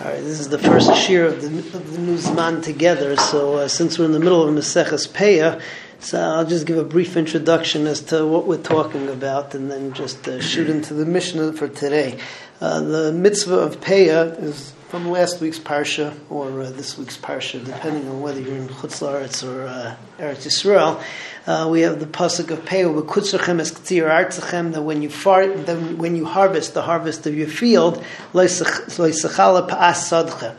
All right, this is the first shiur of the, of the new Zman together. So, uh, since we're in the middle of Maseches Peah, so I'll just give a brief introduction as to what we're talking about, and then just uh, shoot into the Mishnah for today. Uh, the mitzvah of Peah is from last week's parsha or uh, this week's parsha, depending on whether you're in Chutz La'aretz or uh, Eretz Yisrael. Uh, we have the pasuk of Peah, "V'kutzerchem es k'tir artzachem." That when you then when you harvest the harvest of your field, sadcha.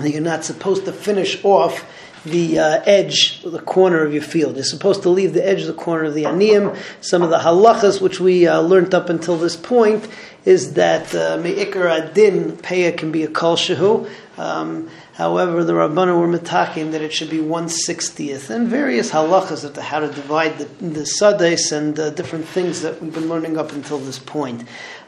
You're not supposed to finish off the uh, edge, the corner of your field. You're supposed to leave the edge of the corner of the aniyim. Some of the halachas which we uh, learned up until this point is that uh, me'ikar adin peya can be a kol shehu. Um, however, the Rabbanim were mitakim that it should be one sixtieth, and various halachas as to how to divide the, the and uh, different things that we've been learning up until this point.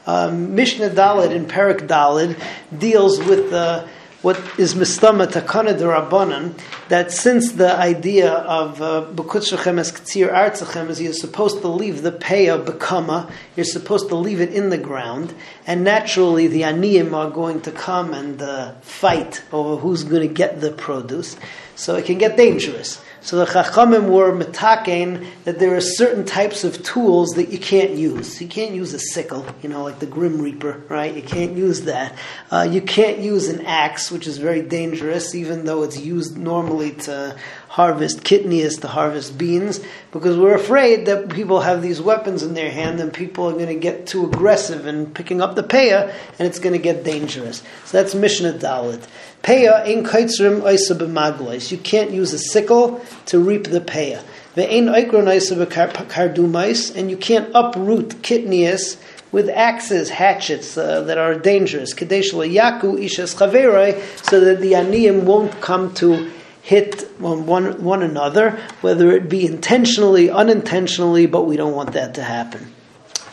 Um, Mishnah Dalid in Perak Dalid deals with the what is mistama takana derabanan that since the idea of bekutzrechem es ktsir artzachem is you're supposed to leave the peya bekama, you're supposed to leave it in the ground, and naturally the aniyim are going to come and uh, fight over who's going to get the produce, so it can get dangerous. So the Chachamim were metaken that there are certain types of tools that you can't use. You can't use a sickle, you know, like the Grim Reaper, right? You can't use that. Uh, you can't use an axe, which is very dangerous, even though it's used normally to harvest kidneys, to harvest beans, because we're afraid that people have these weapons in their hand and people are going to get too aggressive in picking up the peah and it's going to get dangerous. So that's Mishnah Dalit. Peah in kaitzrim oisa. You can't use a sickle to reap the peah. Ve'ein oikron oisa and you can't uproot kidneys with axes, hatchets uh, that are dangerous. Kadesh yaku ishes chaveroi, so that the aniyim won't come to hit one, one, one another, whether it be intentionally, unintentionally, but we don't want that to happen.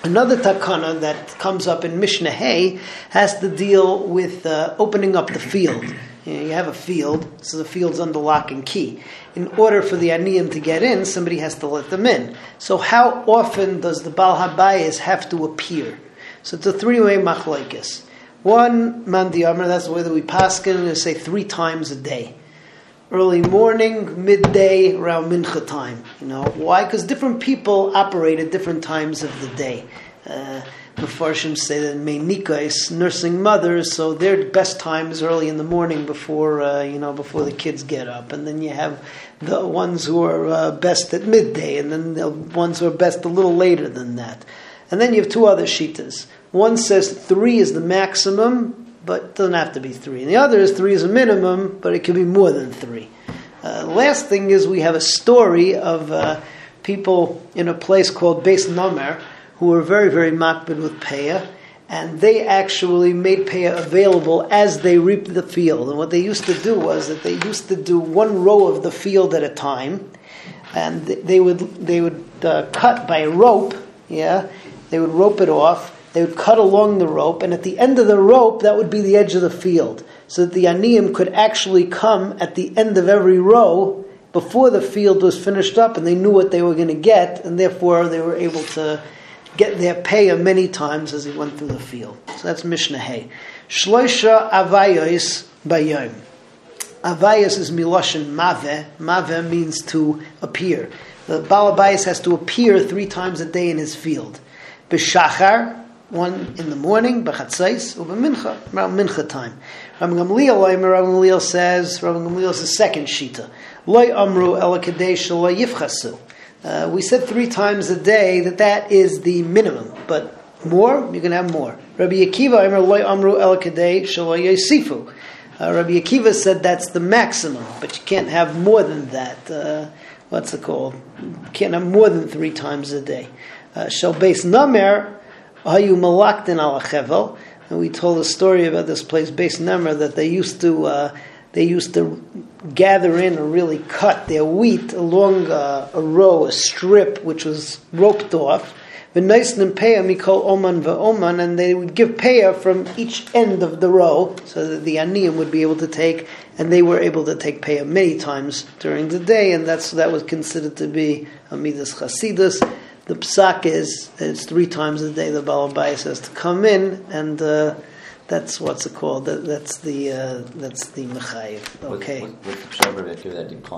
Another takana that comes up in Mishnah Hay has to deal with uh, opening up the field. You, know, you, have a field, so the field's under lock and key. In order for the aniyim to get in, somebody has to let them in. So how often does the Baal Habayis have to appear? So it's a three-way machlaikis. One, Mandi Amr, that's the way that we paskin, and say three times a day early morning, midday, around mincha time. You know why? Because different people operate at different times of the day. Uh, the Farshim say that Meinika is nursing mothers, so their best time is early in the morning before uh, you know before the kids get up, and then you have the ones who are uh, best at midday, and then the ones who are best a little later than that, and then you have two other shitas. One says three is the maximum, but it doesn't have to be three. And the other is three is a minimum, but it can be more than three. Uh, last thing is we have a story of uh, people in a place called Beis Nomer who were very, very makbid with Peah, and they actually made Peah available as they reaped the field. And what they used to do was that they used to do one row of the field at a time, and they would, they would uh, cut by rope, yeah, they would rope it off, they would cut along the rope, and at the end of the rope, that would be the edge of the field. So that the aniyim could actually come at the end of every row before the field was finished up, and they knew what they were going to get, and therefore they were able to get their payah many times as he went through the field. So that's Mishnah Hay. Shloisha avayos bayom. Avayos is miloshin mave. Mave means to appear. The Balabayas has to appear three times a day in his field. B'shachar, one in the morning, b'chatzais, or b'mincha, around mincha time. Rabbi Gamliel, Rabbi Gamliel says, Rabbi Gamliel is the second shita. Loy amru el kadesh yifchasu. Uh, we said three times a day that that is the minimum, but more, you can have more. Rabbi Akiva, loy amru el loy yisifu. Uh, Rabbi Akiva said that's the maximum, but you can't have more than that. Uh, what's it called? You can't have more than three times a day. Uh, Shall Beis namer Hayu Malaktin al. And we told a story about this place, Beis namer, that they used to uh, they used to gather in or really cut their wheat along a, a row, a strip which was roped off. V'naisnim peya mikol oman v'oman, and they would give peya from each end of the row, so that the aniyim would be able to take, and they were able to take peya many times during the day, and that's that was considered to be amidas chasidus the psak is it's three times a day the Balabais has to come in and uh, That's what's it called? That, that's the uh, that's the mechayiv. Okay. What's the pshat that that you can't